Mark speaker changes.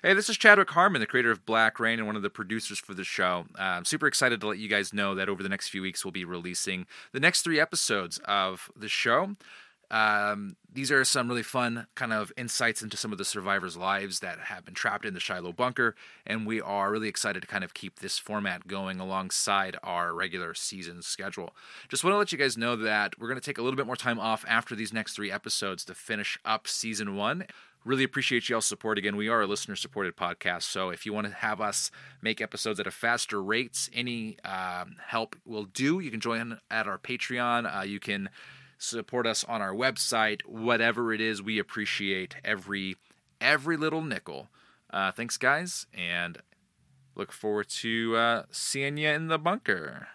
Speaker 1: Hey, this is Chadwick Harmon, the creator of Black Rain and one of the producers for the show. Uh, I'm super excited to let you guys know that over the next few weeks, we'll be releasing the next three episodes of the show. Um, these are some really fun kind of insights into some of the survivors' lives that have been trapped in the Shiloh bunker, and we are really excited to kind of keep this format going alongside our regular season schedule. Just want to let you guys know that we're going to take a little bit more time off after these next three episodes to finish up season one. Really appreciate y'all's support. Again, we are a listener supported podcast. So if you want to have us make episodes at a faster rate, any um, help will do. You can join at our Patreon. Uh, you can support us on our website, whatever it is. We appreciate every every little nickel. Uh, thanks, guys, and look forward to uh, seeing you in the bunker.